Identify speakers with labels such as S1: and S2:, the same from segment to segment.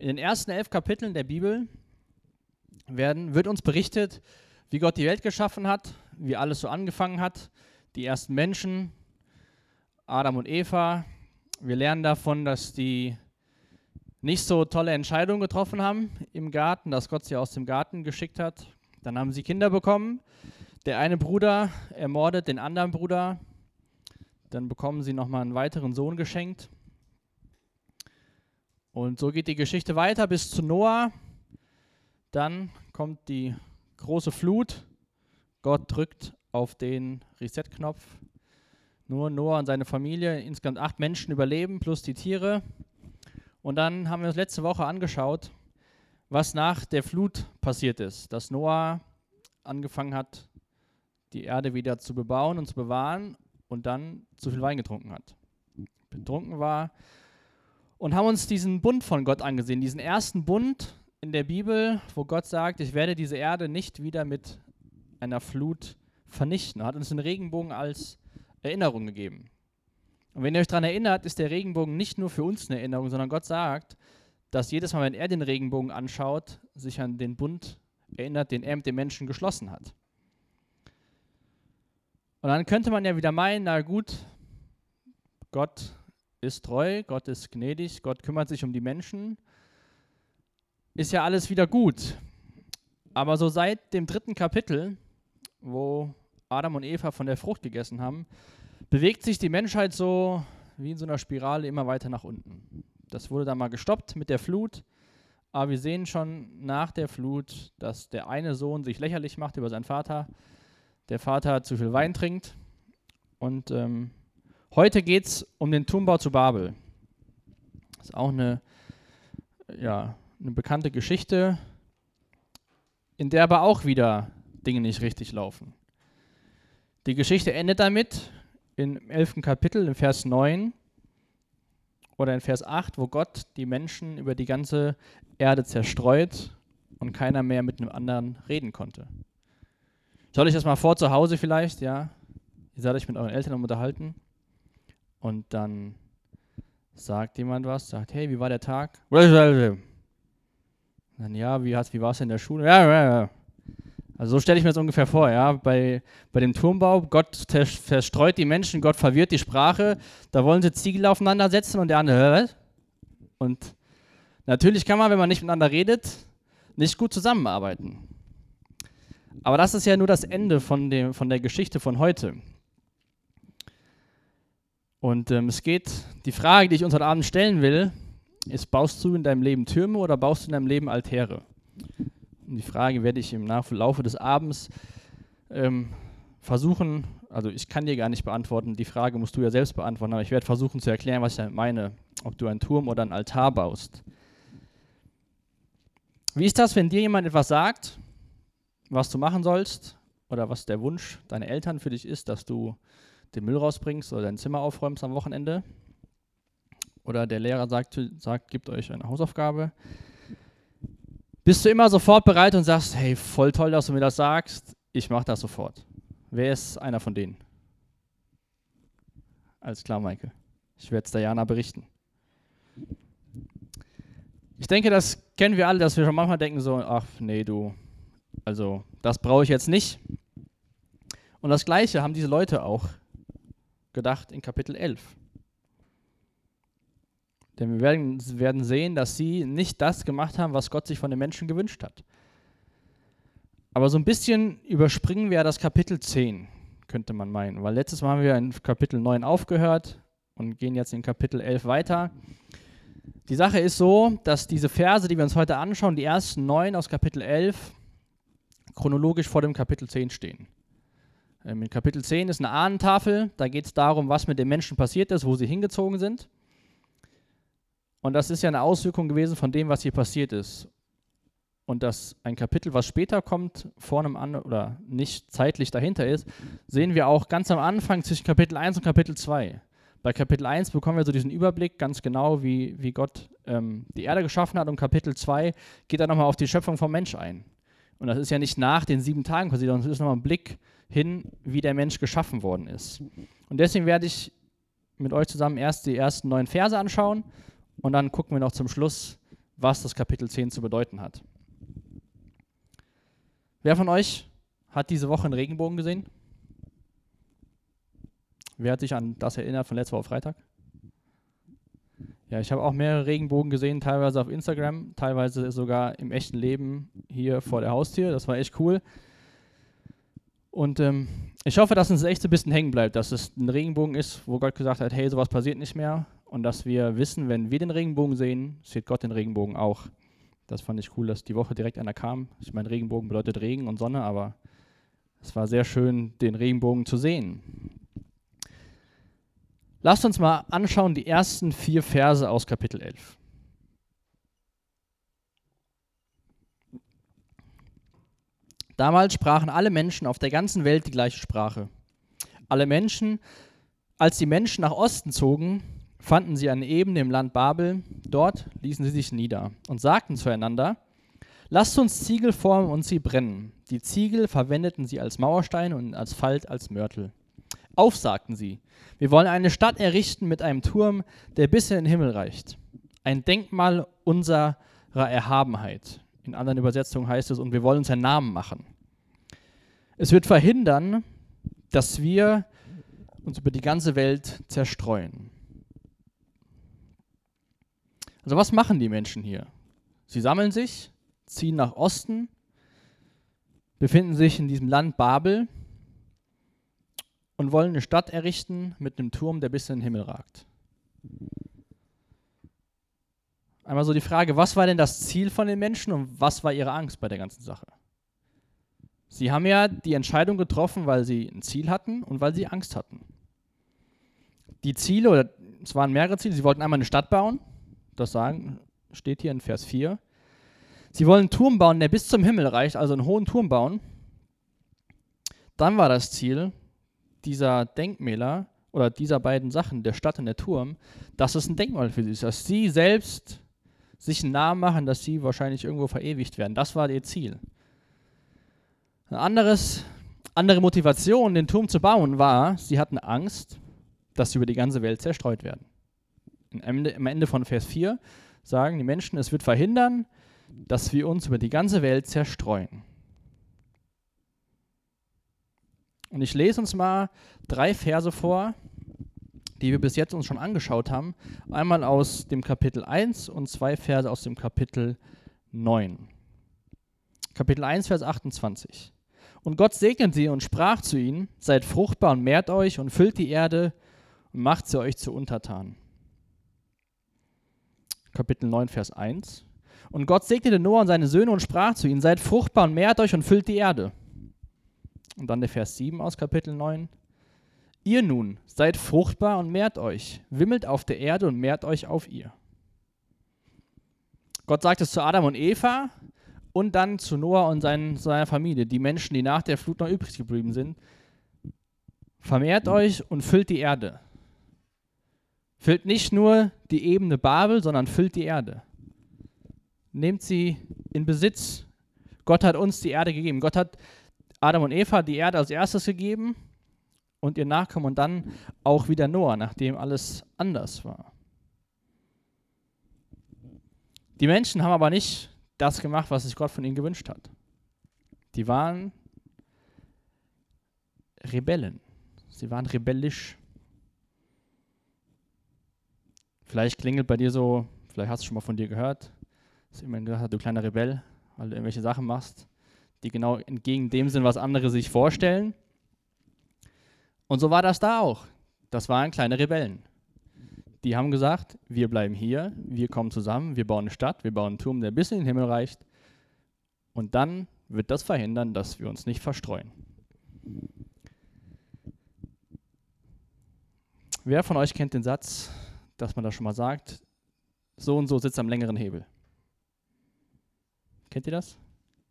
S1: In den ersten elf Kapiteln der Bibel werden, wird uns berichtet, wie Gott die Welt geschaffen hat, wie alles so angefangen hat, die ersten Menschen, Adam und Eva. Wir lernen davon, dass die nicht so tolle Entscheidungen getroffen haben im Garten, dass Gott sie aus dem Garten geschickt hat. Dann haben sie Kinder bekommen. Der eine Bruder ermordet den anderen Bruder. Dann bekommen sie nochmal einen weiteren Sohn geschenkt. Und so geht die Geschichte weiter bis zu Noah. Dann kommt die große Flut. Gott drückt auf den Reset-Knopf. Nur Noah und seine Familie, insgesamt acht Menschen überleben, plus die Tiere. Und dann haben wir uns letzte Woche angeschaut, was nach der Flut passiert ist. Dass Noah angefangen hat, die Erde wieder zu bebauen und zu bewahren und dann zu viel Wein getrunken hat. Betrunken war. Und haben uns diesen Bund von Gott angesehen, diesen ersten Bund in der Bibel, wo Gott sagt, ich werde diese Erde nicht wieder mit einer Flut vernichten. Er hat uns den Regenbogen als Erinnerung gegeben. Und wenn ihr euch daran erinnert, ist der Regenbogen nicht nur für uns eine Erinnerung, sondern Gott sagt, dass jedes Mal, wenn er den Regenbogen anschaut, sich an den Bund erinnert, den er mit den Menschen geschlossen hat. Und dann könnte man ja wieder meinen, na gut, Gott ist treu, Gott ist gnädig, Gott kümmert sich um die Menschen, ist ja alles wieder gut. Aber so seit dem dritten Kapitel, wo Adam und Eva von der Frucht gegessen haben, bewegt sich die Menschheit so wie in so einer Spirale immer weiter nach unten. Das wurde dann mal gestoppt mit der Flut, aber wir sehen schon nach der Flut, dass der eine Sohn sich lächerlich macht über seinen Vater, der Vater zu viel Wein trinkt und ähm, heute geht es um den Turmbau zu Babel. Das ist auch eine, ja, eine bekannte Geschichte, in der aber auch wieder Dinge nicht richtig laufen. Die Geschichte endet damit, im 11. Kapitel, im Vers 9 oder in Vers 8, wo Gott die Menschen über die ganze Erde zerstreut und keiner mehr mit einem anderen reden konnte. Soll ich das mal vor zu Hause vielleicht, ja? Ihr seid euch mit euren Eltern unterhalten und dann sagt jemand was, sagt, hey, wie war der Tag? Dann ja, wie, wie war es in der Schule? Ja, ja, ja. Also so stelle ich mir das ungefähr vor, ja. Bei, bei dem Turmbau, Gott verstreut die Menschen, Gott verwirrt die Sprache, da wollen sie Ziegel aufeinander setzen und der andere, was? Und natürlich kann man, wenn man nicht miteinander redet, nicht gut zusammenarbeiten. Aber das ist ja nur das Ende von, dem, von der Geschichte von heute. Und ähm, es geht, die Frage, die ich uns heute Abend stellen will, ist, baust du in deinem Leben Türme oder baust du in deinem Leben Altäre? Und die Frage werde ich im Laufe des Abends ähm, versuchen, also ich kann dir gar nicht beantworten, die Frage musst du ja selbst beantworten, aber ich werde versuchen zu erklären, was ich damit meine, ob du einen Turm oder einen Altar baust. Wie ist das, wenn dir jemand etwas sagt, was du machen sollst oder was der Wunsch deiner Eltern für dich ist, dass du den Müll rausbringst oder dein Zimmer aufräumst am Wochenende? Oder der Lehrer sagt, sagt gibt euch eine Hausaufgabe bist du immer sofort bereit und sagst, hey, voll toll, dass du mir das sagst, ich mache das sofort. Wer ist einer von denen? Alles klar, Michael. Ich werde es Diana berichten. Ich denke, das kennen wir alle, dass wir schon manchmal denken so, ach nee, du, also das brauche ich jetzt nicht. Und das Gleiche haben diese Leute auch gedacht in Kapitel 11. Denn wir werden, werden sehen, dass sie nicht das gemacht haben, was Gott sich von den Menschen gewünscht hat. Aber so ein bisschen überspringen wir ja das Kapitel 10, könnte man meinen. Weil letztes Mal haben wir in Kapitel 9 aufgehört und gehen jetzt in Kapitel 11 weiter. Die Sache ist so, dass diese Verse, die wir uns heute anschauen, die ersten neun aus Kapitel 11, chronologisch vor dem Kapitel 10 stehen. Ähm, in Kapitel 10 ist eine Ahnentafel, da geht es darum, was mit den Menschen passiert ist, wo sie hingezogen sind. Und das ist ja eine Auswirkung gewesen von dem, was hier passiert ist. Und dass ein Kapitel, was später kommt, vor einem anderen oder nicht zeitlich dahinter ist, sehen wir auch ganz am Anfang zwischen Kapitel 1 und Kapitel 2. Bei Kapitel 1 bekommen wir so diesen Überblick ganz genau, wie, wie Gott ähm, die Erde geschaffen hat. Und Kapitel 2 geht dann nochmal auf die Schöpfung vom Mensch ein. Und das ist ja nicht nach den sieben Tagen passiert, sondern es ist nochmal ein Blick hin, wie der Mensch geschaffen worden ist. Und deswegen werde ich mit euch zusammen erst die ersten neun Verse anschauen und dann gucken wir noch zum Schluss, was das Kapitel 10 zu bedeuten hat. Wer von euch hat diese Woche einen Regenbogen gesehen? Wer hat sich an das erinnert von letzter Woche Freitag? Ja, ich habe auch mehrere Regenbogen gesehen, teilweise auf Instagram, teilweise sogar im echten Leben hier vor der Haustür. Das war echt cool. Und ähm, ich hoffe, dass uns echt so ein bisschen hängen bleibt, dass es ein Regenbogen ist, wo Gott gesagt hat, hey, sowas passiert nicht mehr. Und dass wir wissen, wenn wir den Regenbogen sehen, sieht Gott den Regenbogen auch. Das fand ich cool, dass die Woche direkt einer kam. Ich meine, Regenbogen bedeutet Regen und Sonne, aber es war sehr schön, den Regenbogen zu sehen. Lasst uns mal anschauen die ersten vier Verse aus Kapitel 11. Damals sprachen alle Menschen auf der ganzen Welt die gleiche Sprache. Alle Menschen, als die Menschen nach Osten zogen, fanden sie eine Ebene im Land Babel. Dort ließen sie sich nieder und sagten zueinander, Lasst uns Ziegel formen und sie brennen. Die Ziegel verwendeten sie als Mauerstein und als Falt als Mörtel. Auf, sagten sie, wir wollen eine Stadt errichten mit einem Turm, der bis in den Himmel reicht. Ein Denkmal unserer Erhabenheit. In anderen Übersetzungen heißt es, und wir wollen uns einen Namen machen. Es wird verhindern, dass wir uns über die ganze Welt zerstreuen. Also was machen die Menschen hier? Sie sammeln sich, ziehen nach Osten, befinden sich in diesem Land Babel und wollen eine Stadt errichten mit einem Turm, der bis in den Himmel ragt. Einmal so die Frage, was war denn das Ziel von den Menschen und was war ihre Angst bei der ganzen Sache? Sie haben ja die Entscheidung getroffen, weil sie ein Ziel hatten und weil sie Angst hatten. Die Ziele, oder es waren mehrere Ziele, sie wollten einmal eine Stadt bauen, das sagen, steht hier in Vers 4. Sie wollen einen Turm bauen, der bis zum Himmel reicht, also einen hohen Turm bauen. Dann war das Ziel, dieser Denkmäler oder dieser beiden Sachen, der Stadt und der Turm, dass es ein Denkmal für sie ist, dass sie selbst sich einen Namen machen, dass sie wahrscheinlich irgendwo verewigt werden. Das war ihr Ziel. Eine anderes, andere Motivation, den Turm zu bauen, war, sie hatten Angst, dass sie über die ganze Welt zerstreut werden. Am Ende, von Vers 4 sagen die Menschen, es wird verhindern, dass wir uns über die ganze Welt zerstreuen. Und ich lese uns mal drei Verse vor, die wir bis jetzt uns schon angeschaut haben. Einmal aus dem Kapitel 1 und zwei Verse aus dem Kapitel 9. Kapitel 1, Vers 28. Und Gott segnete sie und sprach zu ihnen, seid fruchtbar und mehrt euch und füllt die Erde und macht sie euch zu Untertan. Kapitel 9, Vers 1. Und Gott segnete Noah und seine Söhne und sprach zu ihnen, seid fruchtbar und mehrt euch und füllt die Erde. Und dann der Vers 7 aus Kapitel 9. Ihr nun seid fruchtbar und mehrt euch, wimmelt auf der Erde und mehrt euch auf ihr. Gott sagt es zu Adam und Eva und dann zu Noah und seinen, seiner Familie, die Menschen, die nach der Flut noch übrig geblieben sind. Vermehrt euch und füllt die Erde. Füllt nicht nur die Ebene Babel, sondern füllt die Erde. Nehmt sie in Besitz. Gott hat uns die Erde gegeben. Gott hat Adam und Eva die Erde als erstes gegeben und ihr Nachkommen und dann auch wieder Noah, nachdem alles anders war. Die Menschen haben aber nicht das gemacht, was sich Gott von ihnen gewünscht hat. Die waren Rebellen. Sie waren rebellisch. Vielleicht klingelt bei dir so, vielleicht hast du schon mal von dir gehört, dass jemand gesagt hat, du kleiner Rebell, weil du irgendwelche Sachen machst die genau entgegen dem sind, was andere sich vorstellen. Und so war das da auch. Das waren kleine Rebellen. Die haben gesagt, wir bleiben hier, wir kommen zusammen, wir bauen eine Stadt, wir bauen einen Turm, der bis in den Himmel reicht. Und dann wird das verhindern, dass wir uns nicht verstreuen. Wer von euch kennt den Satz, dass man da schon mal sagt, so und so sitzt am längeren Hebel? Kennt ihr das?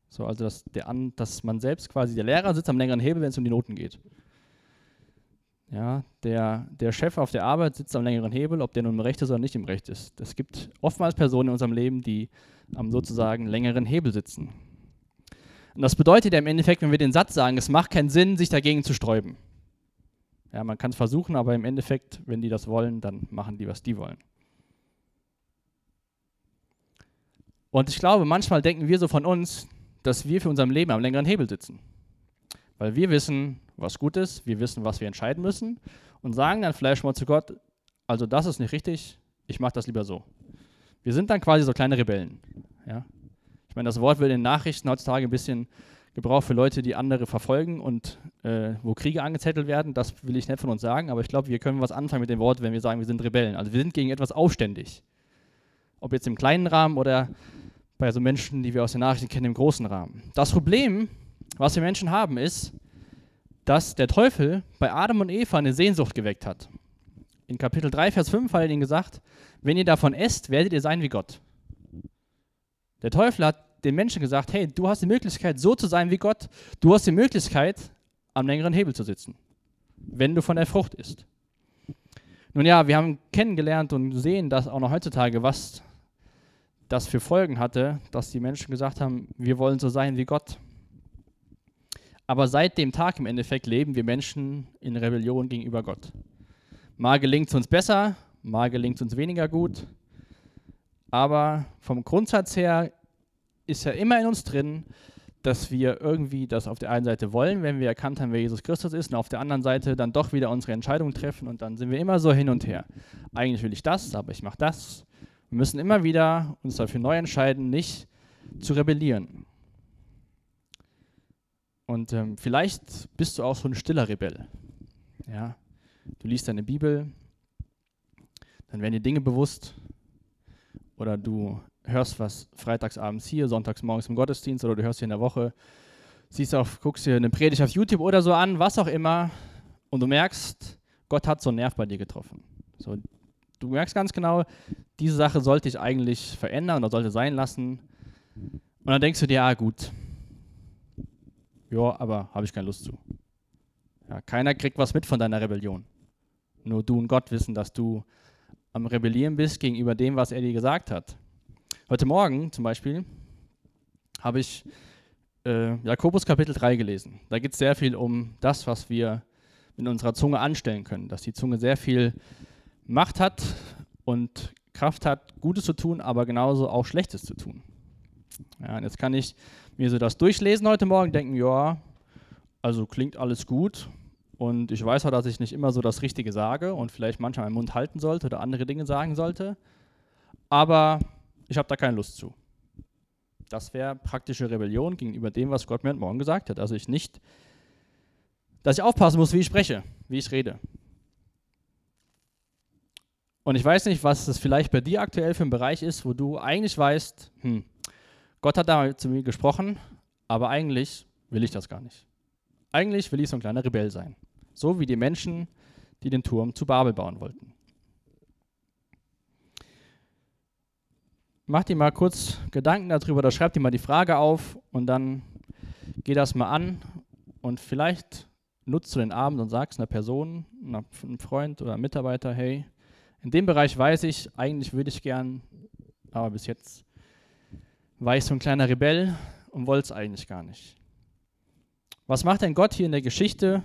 S1: So, also dass, der dass man selbst quasi, der Lehrer sitzt am längeren Hebel, wenn es um die Noten geht. Ja, der, der Chef auf der Arbeit sitzt am längeren Hebel, ob der nun im Recht ist oder nicht im Recht ist. Es gibt oftmals Personen in unserem Leben, die am sozusagen längeren Hebel sitzen. Und das bedeutet ja im Endeffekt, wenn wir den Satz sagen, es macht keinen Sinn, sich dagegen zu sträuben. Ja, man kann es versuchen, aber im Endeffekt, wenn die das wollen, dann machen die, was die wollen. Und ich glaube, manchmal denken wir so von uns, dass wir für unserem Leben am längeren Hebel sitzen. Weil wir wissen, was gut ist, wir wissen, was wir entscheiden müssen und sagen dann vielleicht mal zu Gott, also das ist nicht richtig, ich mache das lieber so. Wir sind dann quasi so kleine Rebellen. Ja? Ich meine, das Wort wird in den Nachrichten heutzutage ein bisschen gebraucht für Leute, die andere verfolgen und äh, wo Kriege angezettelt werden. Das will ich nicht von uns sagen, aber ich glaube, wir können was anfangen mit dem Wort, wenn wir sagen, wir sind Rebellen. Also wir sind gegen etwas aufständig. Ob jetzt im kleinen Rahmen oder bei so Menschen, die wir aus den Nachrichten kennen, im großen Rahmen. Das Problem, was wir Menschen haben, ist, dass der Teufel bei Adam und Eva eine Sehnsucht geweckt hat. In Kapitel 3, Vers 5 hat er ihnen gesagt, wenn ihr davon esst, werdet ihr sein wie Gott. Der Teufel hat den Menschen gesagt, hey, du hast die Möglichkeit, so zu sein wie Gott. Du hast die Möglichkeit, am längeren Hebel zu sitzen, wenn du von der Frucht isst. Nun ja, wir haben kennengelernt und sehen das auch noch heutzutage, was das für Folgen hatte, dass die Menschen gesagt haben, wir wollen so sein wie Gott. Aber seit dem Tag im Endeffekt leben wir Menschen in Rebellion gegenüber Gott. Mal gelingt es uns besser, mal gelingt es uns weniger gut. Aber vom Grundsatz her ist ja immer in uns drin, dass wir irgendwie das auf der einen Seite wollen, wenn wir erkannt haben, wer Jesus Christus ist, und auf der anderen Seite dann doch wieder unsere Entscheidung treffen und dann sind wir immer so hin und her. Eigentlich will ich das, aber ich mache das. Wir müssen immer wieder uns dafür neu entscheiden, nicht zu rebellieren. Und ähm, vielleicht bist du auch so ein stiller Rebell. Ja? Du liest deine Bibel, dann werden dir Dinge bewusst oder du hörst was freitagsabends hier, sonntags morgens im Gottesdienst oder du hörst hier in der Woche, siehst auf, guckst dir eine Predigt auf YouTube oder so an, was auch immer, und du merkst, Gott hat so einen Nerv bei dir getroffen. So, du merkst ganz genau, diese Sache sollte ich eigentlich verändern oder sollte sein lassen. Und dann denkst du dir, ja gut, ja, aber habe ich keine Lust zu. Ja, keiner kriegt was mit von deiner Rebellion. Nur du und Gott wissen, dass du am Rebellieren bist gegenüber dem, was er dir gesagt hat. Heute Morgen zum Beispiel habe ich äh, Jakobus Kapitel 3 gelesen. Da geht es sehr viel um das, was wir mit unserer Zunge anstellen können. Dass die Zunge sehr viel Macht hat und Kraft hat, Gutes zu tun, aber genauso auch Schlechtes zu tun. Ja, und jetzt kann ich mir so das durchlesen heute Morgen, denken, ja, also klingt alles gut. Und ich weiß auch, dass ich nicht immer so das Richtige sage und vielleicht manchmal meinen Mund halten sollte oder andere Dinge sagen sollte. Aber ich habe da keine Lust zu. Das wäre praktische Rebellion gegenüber dem, was Gott mir heute Morgen gesagt hat. Also ich nicht, dass ich aufpassen muss, wie ich spreche, wie ich rede. Und ich weiß nicht, was es vielleicht bei dir aktuell für ein Bereich ist, wo du eigentlich weißt, hm, Gott hat da zu mir gesprochen, aber eigentlich will ich das gar nicht. Eigentlich will ich so ein kleiner Rebell sein. So wie die Menschen, die den Turm zu Babel bauen wollten. mach dir mal kurz Gedanken darüber oder schreib dir mal die Frage auf und dann geh das mal an und vielleicht nutzt du den Abend und sagst einer Person, einem Freund oder einem Mitarbeiter, hey, in dem Bereich weiß ich, eigentlich würde ich gern, aber bis jetzt war ich so ein kleiner Rebell und wollte es eigentlich gar nicht. Was macht denn Gott hier in der Geschichte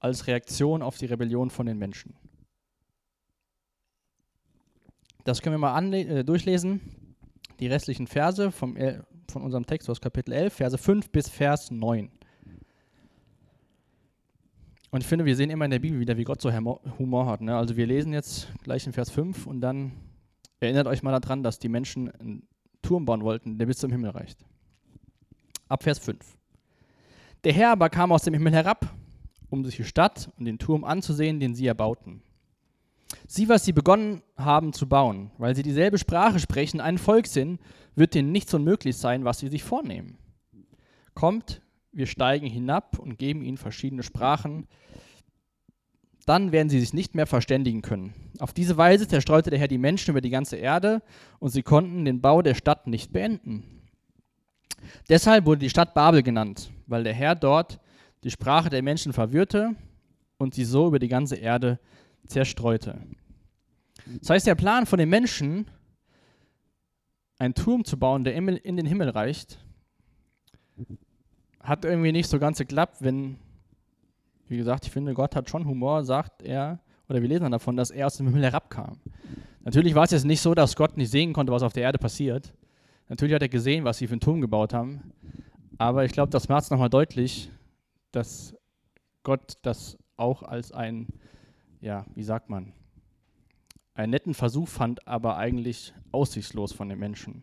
S1: als Reaktion auf die Rebellion von den Menschen? Das können wir mal äh, durchlesen. Die restlichen Verse vom, äh, von unserem Text aus Kapitel 11, Verse 5 bis Vers 9. Und ich finde, wir sehen immer in der Bibel wieder, wie Gott so Humor hat. Ne? Also wir lesen jetzt gleich in Vers 5 und dann erinnert euch mal daran, dass die Menschen Turm bauen wollten, der bis zum Himmel reicht. Ab Vers 5. Der Herr aber kam aus dem Himmel herab, um sich die Stadt und den Turm anzusehen, den sie erbauten. Sieh, was sie begonnen haben zu bauen. Weil sie dieselbe Sprache sprechen, ein Volk sind, wird ihnen nichts unmöglich sein, was sie sich vornehmen. Kommt, wir steigen hinab und geben ihnen verschiedene Sprachen. Dann werden sie sich nicht mehr verständigen können. Auf diese Weise zerstreute der Herr die Menschen über die ganze Erde und sie konnten den Bau der Stadt nicht beenden. Deshalb wurde die Stadt Babel genannt, weil der Herr dort die Sprache der Menschen verwirrte und sie so über die ganze Erde zerstreute. Das heißt, der Plan von den Menschen, einen Turm zu bauen, der in den Himmel reicht, hat irgendwie nicht so ganz geklappt, wenn, wie gesagt, ich finde, Gott hat schon Humor, sagt er, oder wir lesen davon, dass er aus dem Himmel herabkam. Natürlich war es jetzt nicht so, dass Gott nicht sehen konnte, was auf der Erde passiert. Natürlich hat er gesehen, was sie für einen Turm gebaut haben. Aber ich glaube, das macht es nochmal deutlich, dass Gott das auch als ein, ja, wie sagt man, einen netten Versuch fand, aber eigentlich aussichtslos von den Menschen.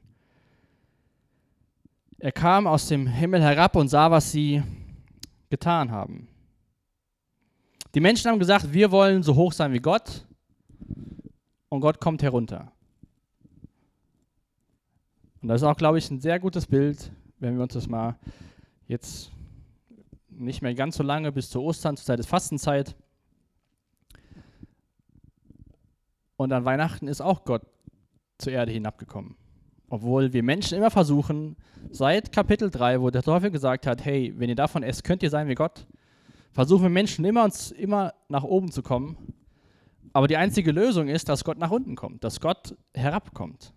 S1: Er kam aus dem Himmel herab und sah, was sie getan haben. Die Menschen haben gesagt, wir wollen so hoch sein wie Gott und Gott kommt herunter. Und das ist auch, glaube ich, ein sehr gutes Bild, wenn wir uns das mal jetzt nicht mehr ganz so lange bis zur Ostern, zur Zeit des Fastenzeit. Und an Weihnachten ist auch Gott zur Erde hinabgekommen. Obwohl wir Menschen immer versuchen, seit Kapitel 3, wo der Teufel gesagt hat, hey, wenn ihr davon esst, könnt ihr sein wie Gott, versuchen wir Menschen immer, uns immer nach oben zu kommen. Aber die einzige Lösung ist, dass Gott nach unten kommt, dass Gott herabkommt.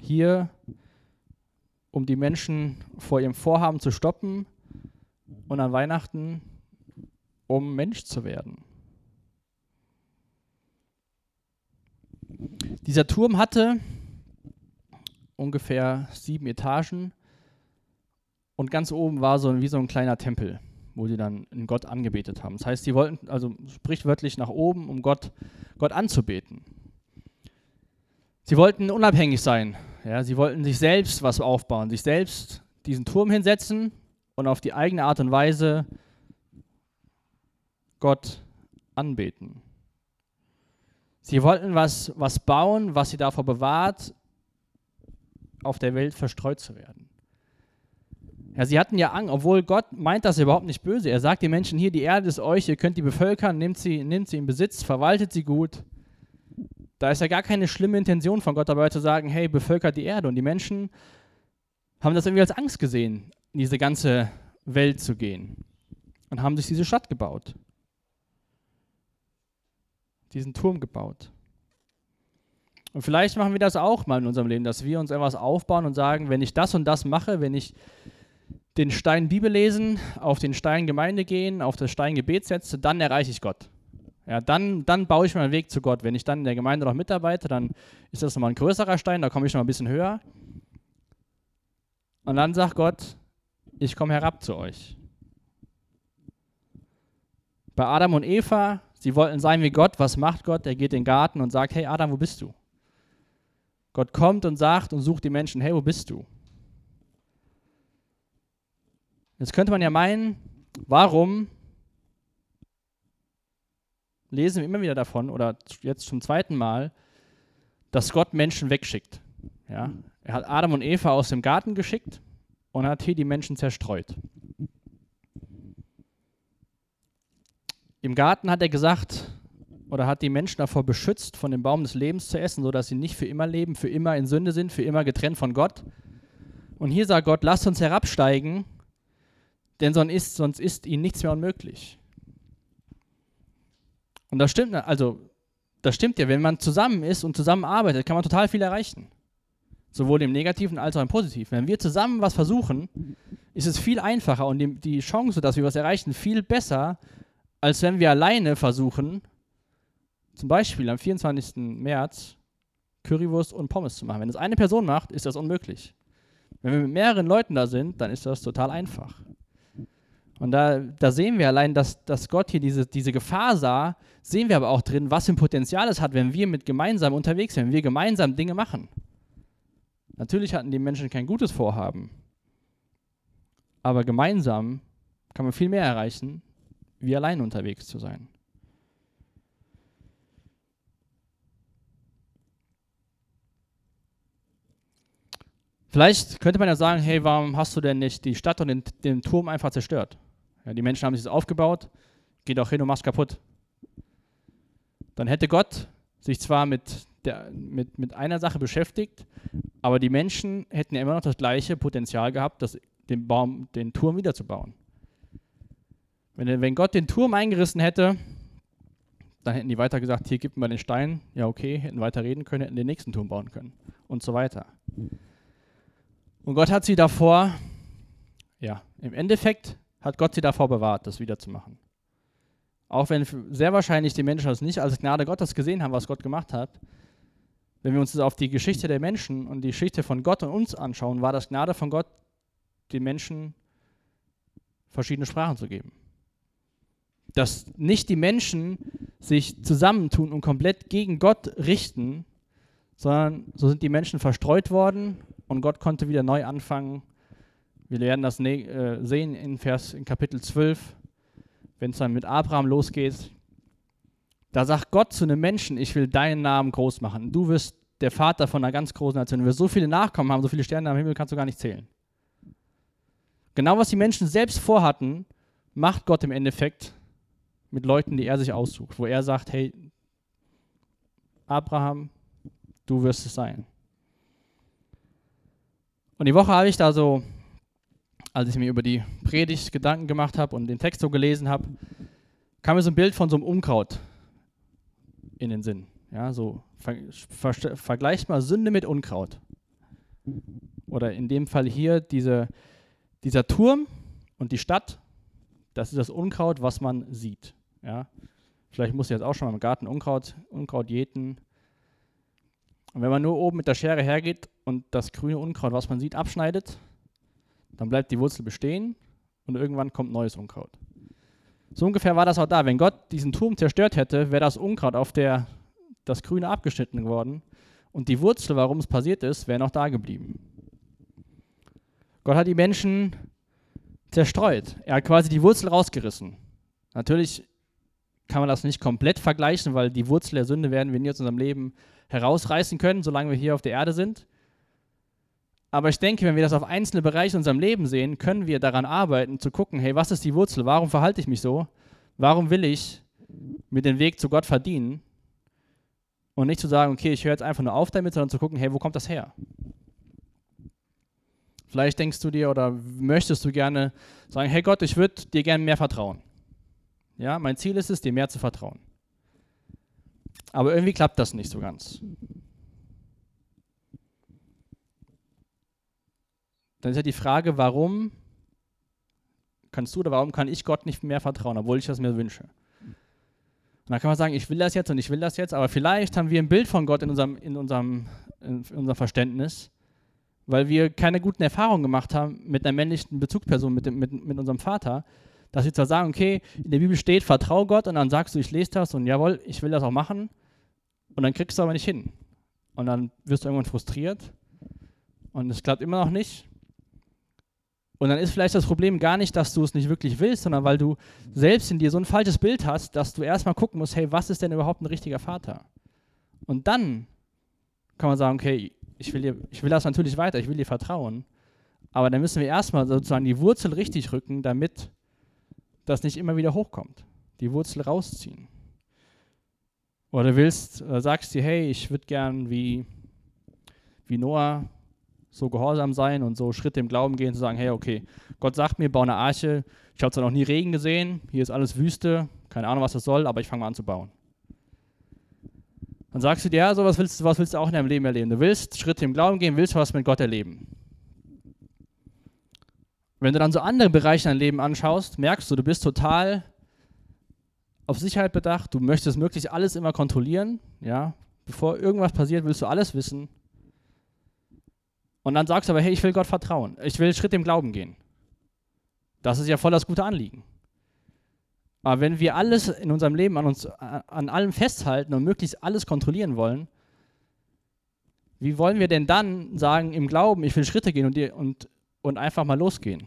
S1: Hier, um die Menschen vor ihrem Vorhaben zu stoppen und an Weihnachten, um Mensch zu werden. Dieser Turm hatte ungefähr sieben Etagen und ganz oben war so wie so ein kleiner Tempel, wo sie dann in Gott angebetet haben. Das heißt, sie wollten also sprichwörtlich nach oben, um Gott, Gott anzubeten. Sie wollten unabhängig sein. Ja, sie wollten sich selbst was aufbauen, sich selbst diesen Turm hinsetzen und auf die eigene Art und Weise Gott anbeten. Sie wollten was, was bauen, was sie davor bewahrt, auf der Welt verstreut zu werden. Ja, sie hatten ja Angst, obwohl Gott meint das überhaupt nicht böse. Er sagt den Menschen hier, die Erde ist euch, ihr könnt die bevölkern, nehmt sie, nehmt sie in Besitz, verwaltet sie gut. Da ist ja gar keine schlimme Intention von Gott dabei zu sagen, hey, bevölkert die Erde. Und die Menschen haben das irgendwie als Angst gesehen, in diese ganze Welt zu gehen. Und haben sich diese Stadt gebaut. Diesen Turm gebaut. Und vielleicht machen wir das auch mal in unserem Leben, dass wir uns etwas aufbauen und sagen, wenn ich das und das mache, wenn ich den Stein Bibel lesen, auf den Stein Gemeinde gehen, auf das Stein Gebet setze, dann erreiche ich Gott. Ja, dann, dann baue ich meinen Weg zu Gott. Wenn ich dann in der Gemeinde noch mitarbeite, dann ist das nochmal ein größerer Stein, da komme ich noch ein bisschen höher. Und dann sagt Gott, ich komme herab zu euch. Bei Adam und Eva, sie wollten sein wie Gott. Was macht Gott? Er geht in den Garten und sagt, hey Adam, wo bist du? Gott kommt und sagt und sucht die Menschen, hey, wo bist du? Jetzt könnte man ja meinen, warum lesen wir immer wieder davon oder jetzt zum zweiten Mal, dass Gott Menschen wegschickt. Ja? Er hat Adam und Eva aus dem Garten geschickt und hat hier die Menschen zerstreut. Im Garten hat er gesagt, oder hat die Menschen davor beschützt, von dem Baum des Lebens zu essen, sodass sie nicht für immer leben, für immer in Sünde sind, für immer getrennt von Gott. Und hier sagt Gott, lasst uns herabsteigen, denn sonst ist, sonst ist ihnen nichts mehr unmöglich. Und das stimmt, also das stimmt ja, wenn man zusammen ist und zusammenarbeitet, kann man total viel erreichen. Sowohl im Negativen als auch im Positiven. Wenn wir zusammen was versuchen, ist es viel einfacher und die, Chance, dass wir was erreichen, viel besser, als wenn wir alleine versuchen, zum Beispiel am 24. März Currywurst und Pommes zu machen. Wenn das eine Person macht, ist das unmöglich. Wenn wir mit mehreren Leuten da sind, dann ist das total einfach. Und da, da sehen wir allein, dass, dass Gott hier diese, diese Gefahr sah, sehen wir aber auch drin, was ein Potenzial es hat, wenn wir mit gemeinsam unterwegs sind, wenn wir gemeinsam Dinge machen. Natürlich hatten die Menschen kein gutes Vorhaben, aber gemeinsam kann man viel mehr erreichen, wie allein unterwegs zu sein. Vielleicht könnte man ja sagen, hey, warum hast du denn nicht die Stadt und den, den Turm einfach zerstört? Ja, die Menschen haben sich das aufgebaut, geh doch hin und mach's kaputt. Dann hätte Gott sich zwar mit, der, mit, mit einer Sache beschäftigt, aber die Menschen hätten ja immer noch das gleiche Potenzial gehabt, das, den, Baum, den Turm wiederzubauen. Wenn, wenn Gott den Turm eingerissen hätte, dann hätten die weiter gesagt, hier gibt man den Stein, ja okay, hätten weiter reden können, hätten den nächsten Turm bauen können und so weiter. Und Gott hat sie davor, ja, im Endeffekt hat Gott sie davor bewahrt, das wiederzumachen. Auch wenn sehr wahrscheinlich die Menschen das nicht als Gnade Gottes gesehen haben, was Gott gemacht hat, wenn wir uns auf die Geschichte der Menschen und die Geschichte von Gott und uns anschauen, war das Gnade von Gott, den Menschen verschiedene Sprachen zu geben. Dass nicht die Menschen sich zusammentun und komplett gegen Gott richten, sondern so sind die Menschen verstreut worden und Gott konnte wieder neu anfangen. Wir werden das äh, sehen in Vers in Kapitel 12, wenn es dann mit Abraham losgeht. Da sagt Gott zu einem Menschen, ich will deinen Namen groß machen. Du wirst der Vater von einer ganz großen Nation. Wenn wir so viele Nachkommen haben, so viele Sterne am Himmel, kannst du gar nicht zählen. Genau was die Menschen selbst vorhatten, macht Gott im Endeffekt mit Leuten, die er sich aussucht, wo er sagt, hey, Abraham, du wirst es sein. Und die Woche habe ich da so, als ich mir über die Predigt Gedanken gemacht habe und den Text so gelesen habe, kam mir so ein Bild von so einem Unkraut in den Sinn. Ja, so ver, ver, vergleicht mal Sünde mit Unkraut. Oder in dem Fall hier diese, dieser Turm und die Stadt, das ist das Unkraut, was man sieht. Ja? Vielleicht muss jetzt auch schon mal im Garten Unkraut, Unkraut jäten. Und wenn man nur oben mit der Schere hergeht und das grüne Unkraut, was man sieht, abschneidet, dann bleibt die Wurzel bestehen und irgendwann kommt neues Unkraut. So ungefähr war das auch da. Wenn Gott diesen Turm zerstört hätte, wäre das Unkraut auf der das Grüne abgeschnitten geworden und die Wurzel, warum es passiert ist, wäre noch da geblieben. Gott hat die Menschen zerstreut. Er hat quasi die Wurzel rausgerissen. Natürlich kann man das nicht komplett vergleichen, weil die Wurzel der Sünde werden wir nie aus unserem Leben herausreißen können, solange wir hier auf der Erde sind. Aber ich denke, wenn wir das auf einzelne Bereiche in unserem Leben sehen, können wir daran arbeiten, zu gucken, hey, was ist die Wurzel? Warum verhalte ich mich so? Warum will ich mir den Weg zu Gott verdienen? Und nicht zu sagen, okay, ich höre jetzt einfach nur auf damit, sondern zu gucken, hey, wo kommt das her? Vielleicht denkst du dir oder möchtest du gerne sagen, hey Gott, ich würde dir gerne mehr vertrauen. Ja, mein Ziel ist es, dir mehr zu vertrauen. Aber irgendwie klappt das nicht so ganz. Dann ist ja die Frage, warum kannst du oder warum kann ich Gott nicht mehr vertrauen, obwohl ich das mir wünsche? Und dann kann man sagen, ich will das jetzt und ich will das jetzt, aber vielleicht haben wir ein Bild von Gott in unserem, in unserem, in unserem Verständnis, weil wir keine guten Erfahrungen gemacht haben mit einer männlichen Bezugsperson, mit, dem, mit, mit unserem Vater, dass wir zwar sagen, okay, in der Bibel steht, vertrau Gott und dann sagst du, ich lese das und jawohl, ich will das auch machen und dann kriegst du aber nicht hin. Und dann wirst du irgendwann frustriert und es klappt immer noch nicht und dann ist vielleicht das Problem gar nicht, dass du es nicht wirklich willst, sondern weil du selbst in dir so ein falsches Bild hast, dass du erstmal gucken musst, hey, was ist denn überhaupt ein richtiger Vater? Und dann kann man sagen, okay, ich will, dir, ich will das natürlich weiter, ich will dir vertrauen. Aber dann müssen wir erstmal sozusagen die Wurzel richtig rücken, damit das nicht immer wieder hochkommt. Die Wurzel rausziehen. Oder willst, äh, sagst dir, hey, ich würde gern wie, wie Noah so gehorsam sein und so Schritte im Glauben gehen, zu sagen, hey, okay, Gott sagt mir, bau eine Arche. Ich habe zwar noch nie Regen gesehen, hier ist alles Wüste, keine Ahnung, was das soll, aber ich fange mal an zu bauen. Dann sagst du dir, ja, so was willst, was willst du auch in deinem Leben erleben. Du willst Schritte im Glauben gehen, willst was mit Gott erleben. Wenn du dann so andere Bereiche in deinem Leben anschaust, merkst du, du bist total auf Sicherheit bedacht, du möchtest möglichst alles immer kontrollieren, ja. Bevor irgendwas passiert, willst du alles wissen, und dann sagst du aber, hey, ich will Gott vertrauen. Ich will Schritt im Glauben gehen. Das ist ja voll das gute Anliegen. Aber wenn wir alles in unserem Leben an uns, an allem festhalten und möglichst alles kontrollieren wollen, wie wollen wir denn dann sagen im Glauben, ich will Schritte gehen und, und, und einfach mal losgehen?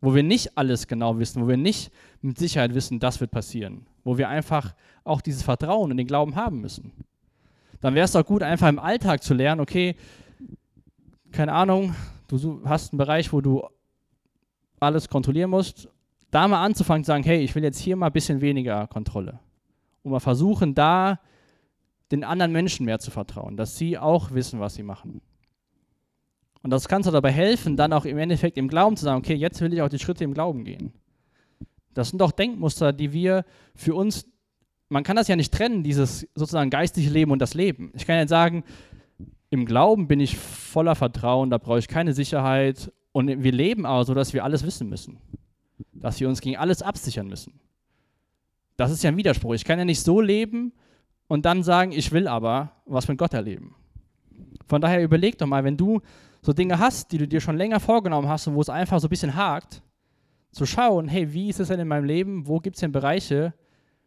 S1: Wo wir nicht alles genau wissen, wo wir nicht mit Sicherheit wissen, das wird passieren. Wo wir einfach auch dieses Vertrauen in den Glauben haben müssen. Dann wäre es doch gut, einfach im Alltag zu lernen, okay, keine Ahnung, du hast einen Bereich, wo du alles kontrollieren musst, da mal anzufangen zu sagen, hey, ich will jetzt hier mal ein bisschen weniger Kontrolle. Und mal versuchen, da den anderen Menschen mehr zu vertrauen, dass sie auch wissen, was sie machen. Und das kann uns dabei helfen, dann auch im Endeffekt im Glauben zu sagen, okay, jetzt will ich auch die Schritte im Glauben gehen. Das sind doch Denkmuster, die wir für uns, man kann das ja nicht trennen, dieses sozusagen geistliche Leben und das Leben. Ich kann ja sagen, im Glauben bin ich voller Vertrauen, da brauche ich keine Sicherheit. Und wir leben aber so, dass wir alles wissen müssen. Dass wir uns gegen alles absichern müssen. Das ist ja ein Widerspruch. Ich kann ja nicht so leben und dann sagen, ich will aber was mit Gott erleben. Von daher überleg doch mal, wenn du so Dinge hast, die du dir schon länger vorgenommen hast und wo es einfach so ein bisschen hakt, zu schauen, hey, wie ist es denn in meinem Leben? Wo gibt es denn Bereiche,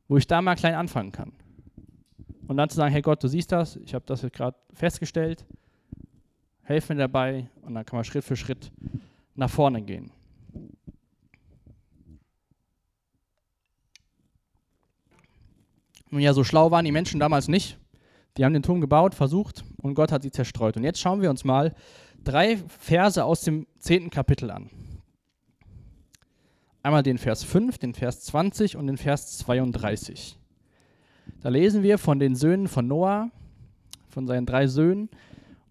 S1: wo ich da mal klein anfangen kann? Und dann zu sagen, hey Gott, du siehst das, ich habe das jetzt gerade festgestellt, helf mir dabei und dann kann man Schritt für Schritt nach vorne gehen. Nun ja, so schlau waren die Menschen damals nicht. Die haben den Turm gebaut, versucht und Gott hat sie zerstreut. Und jetzt schauen wir uns mal drei Verse aus dem zehnten Kapitel an. Einmal den Vers 5, den Vers 20 und den Vers 32. Da lesen wir von den Söhnen von Noah, von seinen drei Söhnen.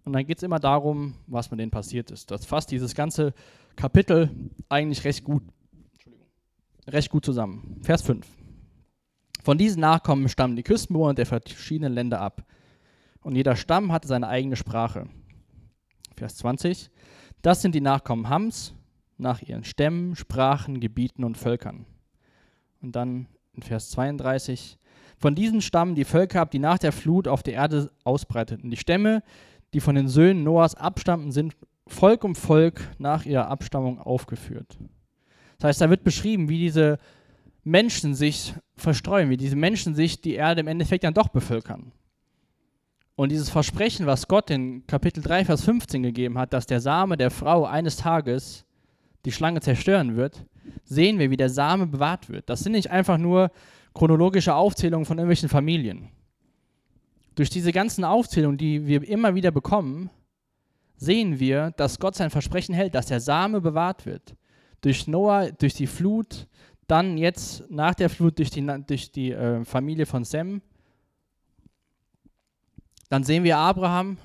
S1: Und dann geht es immer darum, was mit denen passiert ist. Das fasst dieses ganze Kapitel eigentlich recht gut, recht gut zusammen. Vers 5. Von diesen Nachkommen stammen die Küstenbewohner der verschiedenen Länder ab. Und jeder Stamm hatte seine eigene Sprache. Vers 20. Das sind die Nachkommen Hams nach ihren Stämmen, Sprachen, Gebieten und Völkern. Und dann in Vers 32. Von diesen stammen die Völker ab, die nach der Flut auf der Erde ausbreiteten. Die Stämme, die von den Söhnen Noahs abstammten, sind Volk um Volk nach ihrer Abstammung aufgeführt. Das heißt, da wird beschrieben, wie diese Menschen sich verstreuen, wie diese Menschen sich die Erde im Endeffekt dann doch bevölkern. Und dieses Versprechen, was Gott in Kapitel 3, Vers 15 gegeben hat, dass der Same der Frau eines Tages die Schlange zerstören wird, sehen wir, wie der Same bewahrt wird. Das sind nicht einfach nur chronologische Aufzählungen von irgendwelchen Familien. Durch diese ganzen Aufzählungen, die wir immer wieder bekommen, sehen wir, dass Gott sein Versprechen hält, dass der Same bewahrt wird. Durch Noah, durch die Flut, dann jetzt nach der Flut durch die, durch die äh, Familie von Sem. Dann sehen wir Abraham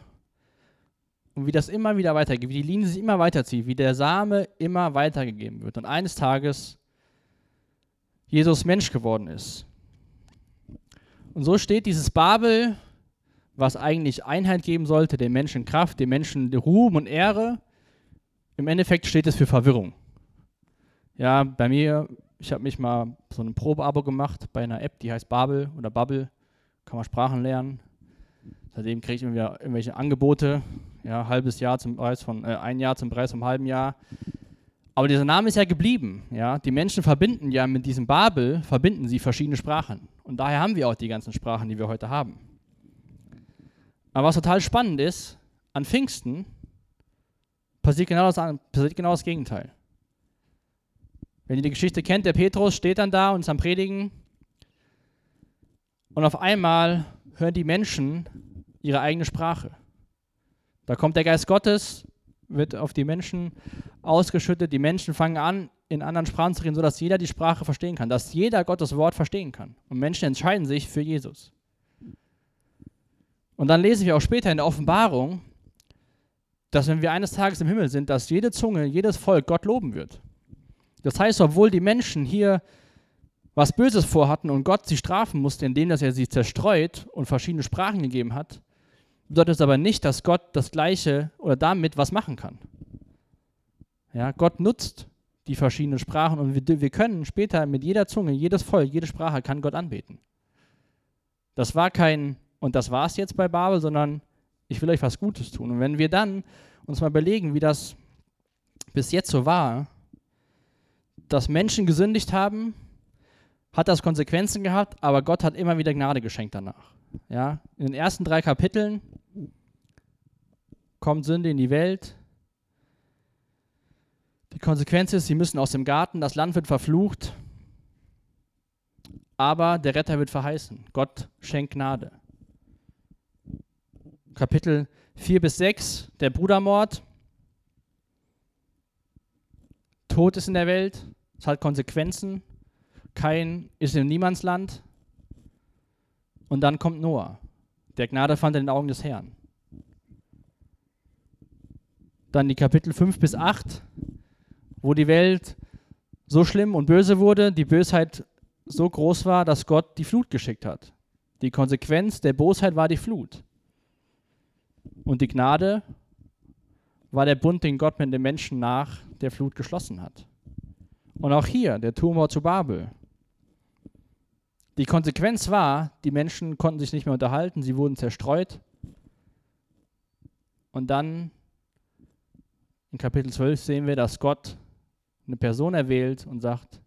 S1: und wie das immer wieder weitergeht, wie die Linie sich immer weiterzieht, wie der Same immer weitergegeben wird und eines Tages Jesus Mensch geworden ist. Und so steht dieses Babel, was eigentlich Einheit geben sollte, den Menschen Kraft, den Menschen Ruhm und Ehre, im Endeffekt steht es für Verwirrung. Ja, bei mir ich habe mich mal so ein Probeabo gemacht bei einer App, die heißt Babel oder Bubble. Kann man Sprachen lernen. Seitdem kriege ich immer wieder irgendwelche Angebote. Ja, halbes Jahr zum Preis von, äh, ein Jahr zum Preis vom halben Jahr. Aber dieser Name ist ja geblieben. Ja? Die Menschen verbinden ja mit diesem Babel, verbinden sie verschiedene Sprachen. Und daher haben wir auch die ganzen Sprachen, die wir heute haben. Aber was total spannend ist, an Pfingsten passiert genau das, passiert genau das Gegenteil. Wenn ihr die Geschichte kennt, der Petrus steht dann da und ist am Predigen. Und auf einmal hören die Menschen ihre eigene Sprache. Da kommt der Geist Gottes, wird auf die Menschen ausgeschüttet. Die Menschen fangen an, in anderen Sprachen zu reden, sodass jeder die Sprache verstehen kann, dass jeder Gottes Wort verstehen kann. Und Menschen entscheiden sich für Jesus. Und dann lesen wir auch später in der Offenbarung, dass wenn wir eines Tages im Himmel sind, dass jede Zunge, jedes Volk Gott loben wird. Das heißt, obwohl die Menschen hier was Böses vorhatten und Gott sie strafen musste, indem dass er sie zerstreut und verschiedene Sprachen gegeben hat, bedeutet es aber nicht, dass Gott das Gleiche oder damit was machen kann. Ja, Gott nutzt die verschiedenen Sprachen und wir, wir können später mit jeder Zunge, jedes Volk, jede Sprache kann Gott anbeten. Das war kein, und das war es jetzt bei Babel, sondern ich will euch was Gutes tun. Und wenn wir dann uns mal überlegen, wie das bis jetzt so war, dass Menschen gesündigt haben, hat das Konsequenzen gehabt, aber Gott hat immer wieder Gnade geschenkt danach. Ja? In den ersten drei Kapiteln kommt Sünde in die Welt. Die Konsequenz ist, sie müssen aus dem Garten, das Land wird verflucht, aber der Retter wird verheißen. Gott schenkt Gnade. Kapitel 4 bis 6, der Brudermord. Tod ist in der Welt, es hat Konsequenzen. Kein ist im Niemandsland. Und dann kommt Noah. Der Gnade fand in den Augen des Herrn. Dann die Kapitel 5 bis 8, wo die Welt so schlimm und böse wurde, die Bösheit so groß war, dass Gott die Flut geschickt hat. Die Konsequenz der Bosheit war die Flut. Und die Gnade war der Bund, den Gott mit den Menschen nach der Flut geschlossen hat. Und auch hier, der Tumor zu Babel. Die Konsequenz war, die Menschen konnten sich nicht mehr unterhalten, sie wurden zerstreut. Und dann in Kapitel 12 sehen wir, dass Gott eine Person erwählt und sagt,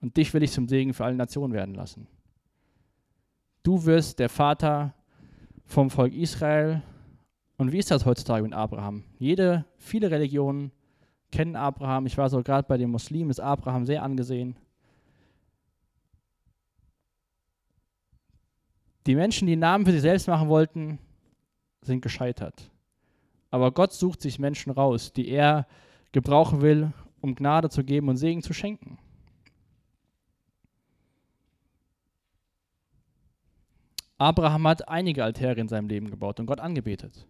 S1: und dich will ich zum Segen für alle Nationen werden lassen. Du wirst der Vater vom Volk Israel. Und wie ist das heutzutage mit Abraham? Jede, viele Religionen kennen Abraham. Ich war so gerade bei den Muslimen, ist Abraham sehr angesehen. Die Menschen, die Namen für sich selbst machen wollten, sind gescheitert. Aber Gott sucht sich Menschen raus, die er gebrauchen will, um Gnade zu geben und Segen zu schenken. Abraham hat einige Altäre in seinem Leben gebaut und Gott angebetet.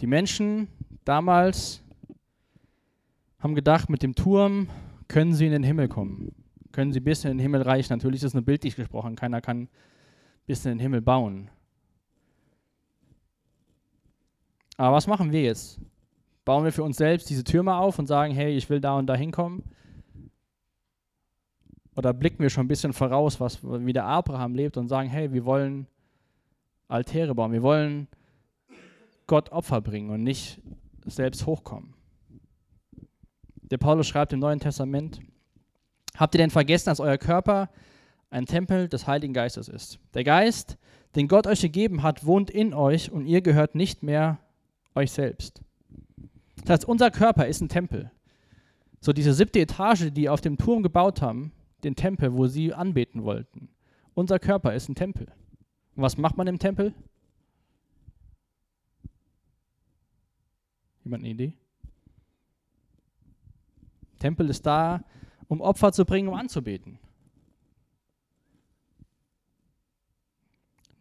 S1: Die Menschen damals haben gedacht, mit dem Turm können sie in den Himmel kommen. Können sie bis in den Himmel reichen. Natürlich ist es nur bildlich gesprochen. Keiner kann bis in den Himmel bauen. Aber was machen wir jetzt? Bauen wir für uns selbst diese Türme auf und sagen, hey, ich will da und da hinkommen? Oder blicken wir schon ein bisschen voraus, was, wie der Abraham lebt und sagen, hey, wir wollen Altäre bauen, wir wollen Gott Opfer bringen und nicht selbst hochkommen. Der Paulus schreibt im Neuen Testament, habt ihr denn vergessen, dass euer Körper ein Tempel des Heiligen Geistes ist? Der Geist, den Gott euch gegeben hat, wohnt in euch und ihr gehört nicht mehr euch selbst. Das heißt, unser Körper ist ein Tempel. So diese siebte Etage, die auf dem Turm gebaut haben, den Tempel, wo sie anbeten wollten. Unser Körper ist ein Tempel. Und was macht man im Tempel? Jemand eine Idee? Tempel ist da, um Opfer zu bringen, um anzubeten.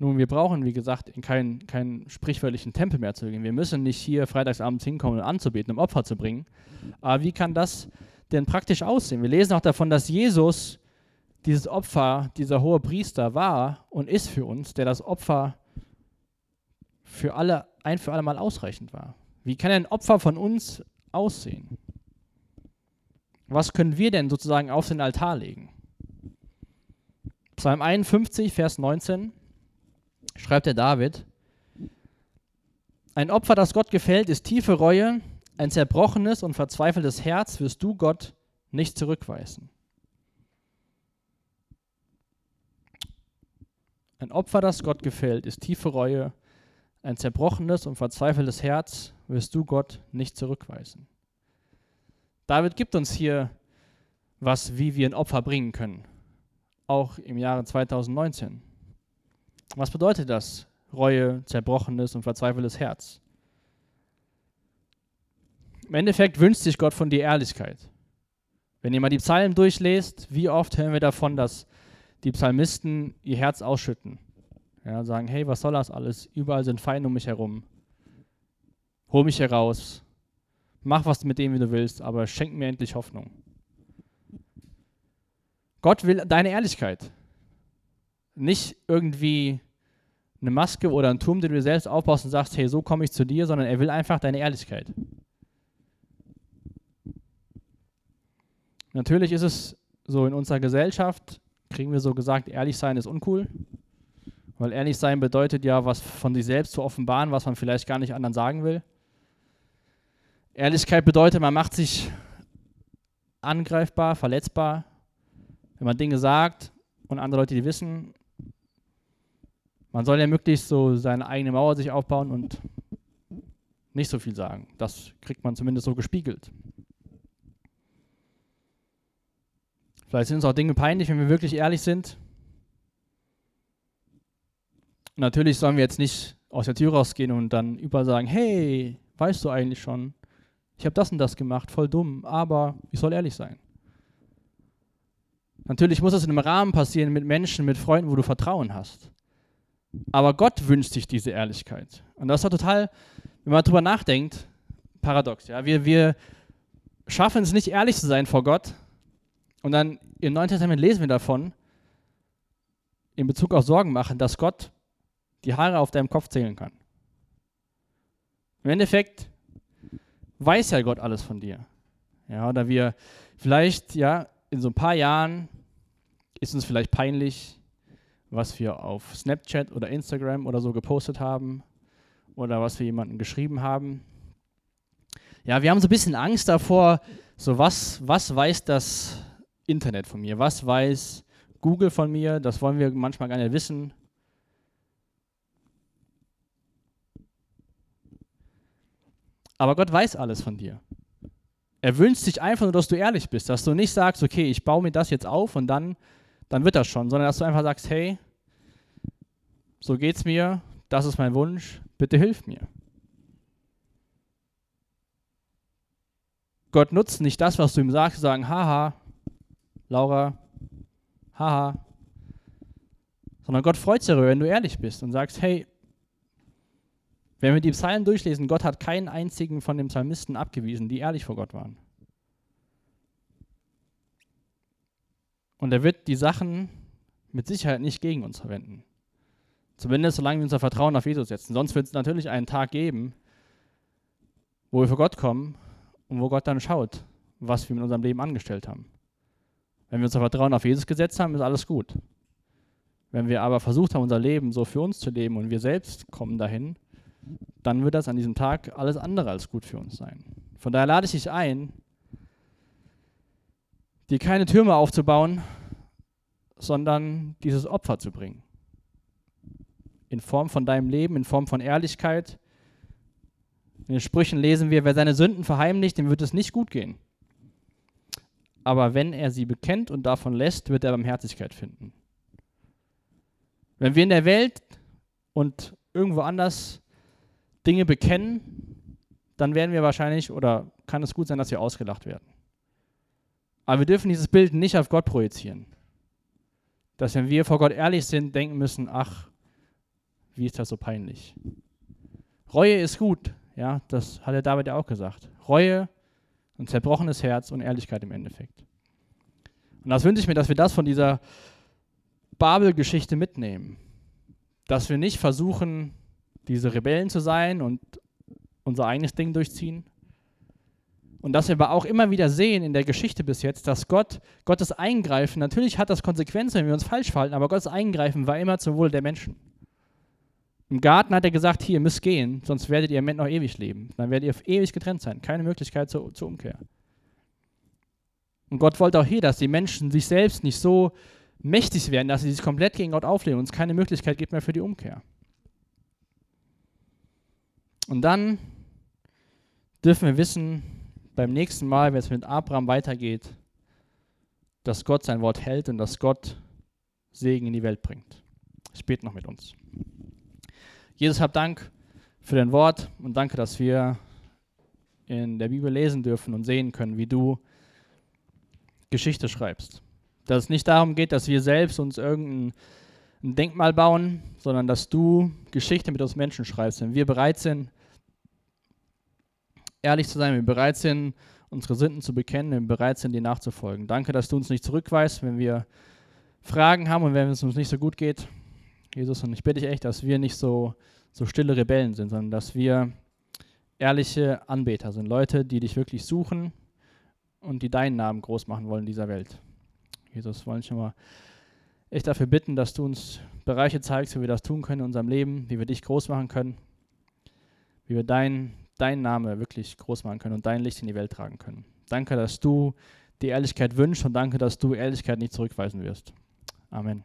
S1: Nun, wir brauchen, wie gesagt, in keinen, keinen sprichwörtlichen Tempel mehr zu gehen. Wir müssen nicht hier freitagsabends hinkommen, um anzubeten, um Opfer zu bringen. Aber wie kann das denn praktisch aussehen? Wir lesen auch davon, dass Jesus dieses Opfer, dieser hohe Priester war und ist für uns, der das Opfer für alle, ein für alle Mal ausreichend war. Wie kann ein Opfer von uns aussehen? Was können wir denn sozusagen auf den Altar legen? Psalm 51, Vers 19 schreibt der David, ein Opfer, das Gott gefällt, ist tiefe Reue, ein zerbrochenes und verzweifeltes Herz wirst du Gott nicht zurückweisen. Ein Opfer, das Gott gefällt, ist tiefe Reue, ein zerbrochenes und verzweifeltes Herz wirst du Gott nicht zurückweisen. David gibt uns hier was, wie wir ein Opfer bringen können, auch im Jahre 2019. Was bedeutet das? Reue, zerbrochenes und verzweifeltes Herz. Im Endeffekt wünscht sich Gott von dir Ehrlichkeit. Wenn ihr mal die Psalmen durchlest, wie oft hören wir davon, dass die Psalmisten ihr Herz ausschütten. Ja, sagen, hey, was soll das alles? Überall sind Feinde um mich herum. Hol mich heraus. Mach was mit dem, wie du willst, aber schenk mir endlich Hoffnung. Gott will deine Ehrlichkeit. Nicht irgendwie eine Maske oder ein Turm, den du dir selbst aufbaust und sagst, hey, so komme ich zu dir, sondern er will einfach deine Ehrlichkeit. Natürlich ist es so in unserer Gesellschaft, kriegen wir so gesagt, ehrlich sein ist uncool. Weil ehrlich sein bedeutet ja, was von sich selbst zu offenbaren, was man vielleicht gar nicht anderen sagen will. Ehrlichkeit bedeutet, man macht sich angreifbar, verletzbar, wenn man Dinge sagt und andere Leute die wissen. Man soll ja möglichst so seine eigene Mauer sich aufbauen und nicht so viel sagen. Das kriegt man zumindest so gespiegelt. Vielleicht sind uns auch Dinge peinlich, wenn wir wirklich ehrlich sind. natürlich sollen wir jetzt nicht aus der Tür rausgehen und dann überall sagen, hey, weißt du eigentlich schon, ich habe das und das gemacht, voll dumm, aber ich soll ehrlich sein. Natürlich muss es in einem Rahmen passieren mit Menschen, mit Freunden, wo du Vertrauen hast. Aber Gott wünscht sich diese Ehrlichkeit. Und das ist ja total, wenn man darüber nachdenkt, paradox. Ja? Wir, wir schaffen es nicht, ehrlich zu sein vor Gott, und dann im Neuen Testament lesen wir davon, in Bezug auf Sorgen machen, dass Gott die Haare auf deinem Kopf zählen kann. Im Endeffekt weiß ja Gott alles von dir. Ja, oder wir vielleicht, ja, in so ein paar Jahren ist uns vielleicht peinlich, was wir auf Snapchat oder Instagram oder so gepostet haben oder was wir jemandem geschrieben haben. Ja, wir haben so ein bisschen Angst davor, so was, was weiß das Internet von mir, was weiß Google von mir, das wollen wir manchmal gar nicht wissen. Aber Gott weiß alles von dir. Er wünscht sich einfach nur, dass du ehrlich bist, dass du nicht sagst, okay, ich baue mir das jetzt auf und dann, dann wird das schon, sondern dass du einfach sagst, hey, so geht's mir, das ist mein Wunsch, bitte hilf mir. Gott nutzt nicht das, was du ihm sagst, sagen, haha, Laura, haha, sondern Gott freut sich darüber, wenn du ehrlich bist und sagst, hey, wenn wir die Psalmen durchlesen, Gott hat keinen einzigen von den Psalmisten abgewiesen, die ehrlich vor Gott waren. Und er wird die Sachen mit Sicherheit nicht gegen uns verwenden. Zumindest solange wir unser Vertrauen auf Jesus setzen. Sonst wird es natürlich einen Tag geben, wo wir vor Gott kommen und wo Gott dann schaut, was wir mit unserem Leben angestellt haben. Wenn wir unser Vertrauen auf Jesus gesetzt haben, ist alles gut. Wenn wir aber versucht haben, unser Leben so für uns zu leben und wir selbst kommen dahin, dann wird das an diesem Tag alles andere als gut für uns sein. Von daher lade ich dich ein, dir keine Türme aufzubauen, sondern dieses Opfer zu bringen. In Form von deinem Leben, in Form von Ehrlichkeit. In den Sprüchen lesen wir, wer seine Sünden verheimlicht, dem wird es nicht gut gehen. Aber wenn er sie bekennt und davon lässt, wird er Barmherzigkeit finden. Wenn wir in der Welt und irgendwo anders Dinge bekennen, dann werden wir wahrscheinlich oder kann es gut sein, dass wir ausgelacht werden. Aber wir dürfen dieses Bild nicht auf Gott projizieren. Dass wenn wir vor Gott ehrlich sind, denken müssen, ach, wie ist das so peinlich. Reue ist gut, ja, das hat der David ja auch gesagt. Reue, ein zerbrochenes Herz und Ehrlichkeit im Endeffekt. Und das wünsche ich mir, dass wir das von dieser Babel-Geschichte mitnehmen. Dass wir nicht versuchen, diese Rebellen zu sein und unser eigenes Ding durchziehen. Und dass wir aber auch immer wieder sehen in der Geschichte bis jetzt, dass Gott, Gottes Eingreifen, natürlich hat das Konsequenzen, wenn wir uns falsch verhalten, aber Gottes Eingreifen war immer zum Wohle der Menschen. Im Garten hat er gesagt, hier, ihr müsst gehen, sonst werdet ihr im Moment noch ewig leben. Dann werdet ihr ewig getrennt sein. Keine Möglichkeit zur, zur Umkehr. Und Gott wollte auch hier, dass die Menschen sich selbst nicht so mächtig werden, dass sie sich komplett gegen Gott auflehnen und es keine Möglichkeit gibt mehr für die Umkehr. Und dann dürfen wir wissen, beim nächsten Mal, wenn es mit Abraham weitergeht, dass Gott sein Wort hält und dass Gott Segen in die Welt bringt. Ich bete noch mit uns. Jesus, hab Dank für dein Wort und danke, dass wir in der Bibel lesen dürfen und sehen können, wie du Geschichte schreibst. Dass es nicht darum geht, dass wir selbst uns irgendein Denkmal bauen, sondern dass du Geschichte mit uns Menschen schreibst. Wenn wir bereit sind, ehrlich zu sein, wenn wir bereit sind, unsere Sünden zu bekennen, wenn wir bereit sind, dir nachzufolgen. Danke, dass du uns nicht zurückweist, wenn wir Fragen haben und wenn es uns nicht so gut geht. Jesus, und ich bitte dich echt, dass wir nicht so, so stille Rebellen sind, sondern dass wir ehrliche Anbeter sind. Leute, die dich wirklich suchen und die deinen Namen groß machen wollen in dieser Welt. Jesus, wollen ich mal echt dafür bitten, dass du uns Bereiche zeigst, wie wir das tun können in unserem Leben, wie wir dich groß machen können, wie wir deinen dein Name wirklich groß machen können und dein Licht in die Welt tragen können. Danke, dass du die Ehrlichkeit wünschst und danke, dass du Ehrlichkeit nicht zurückweisen wirst. Amen.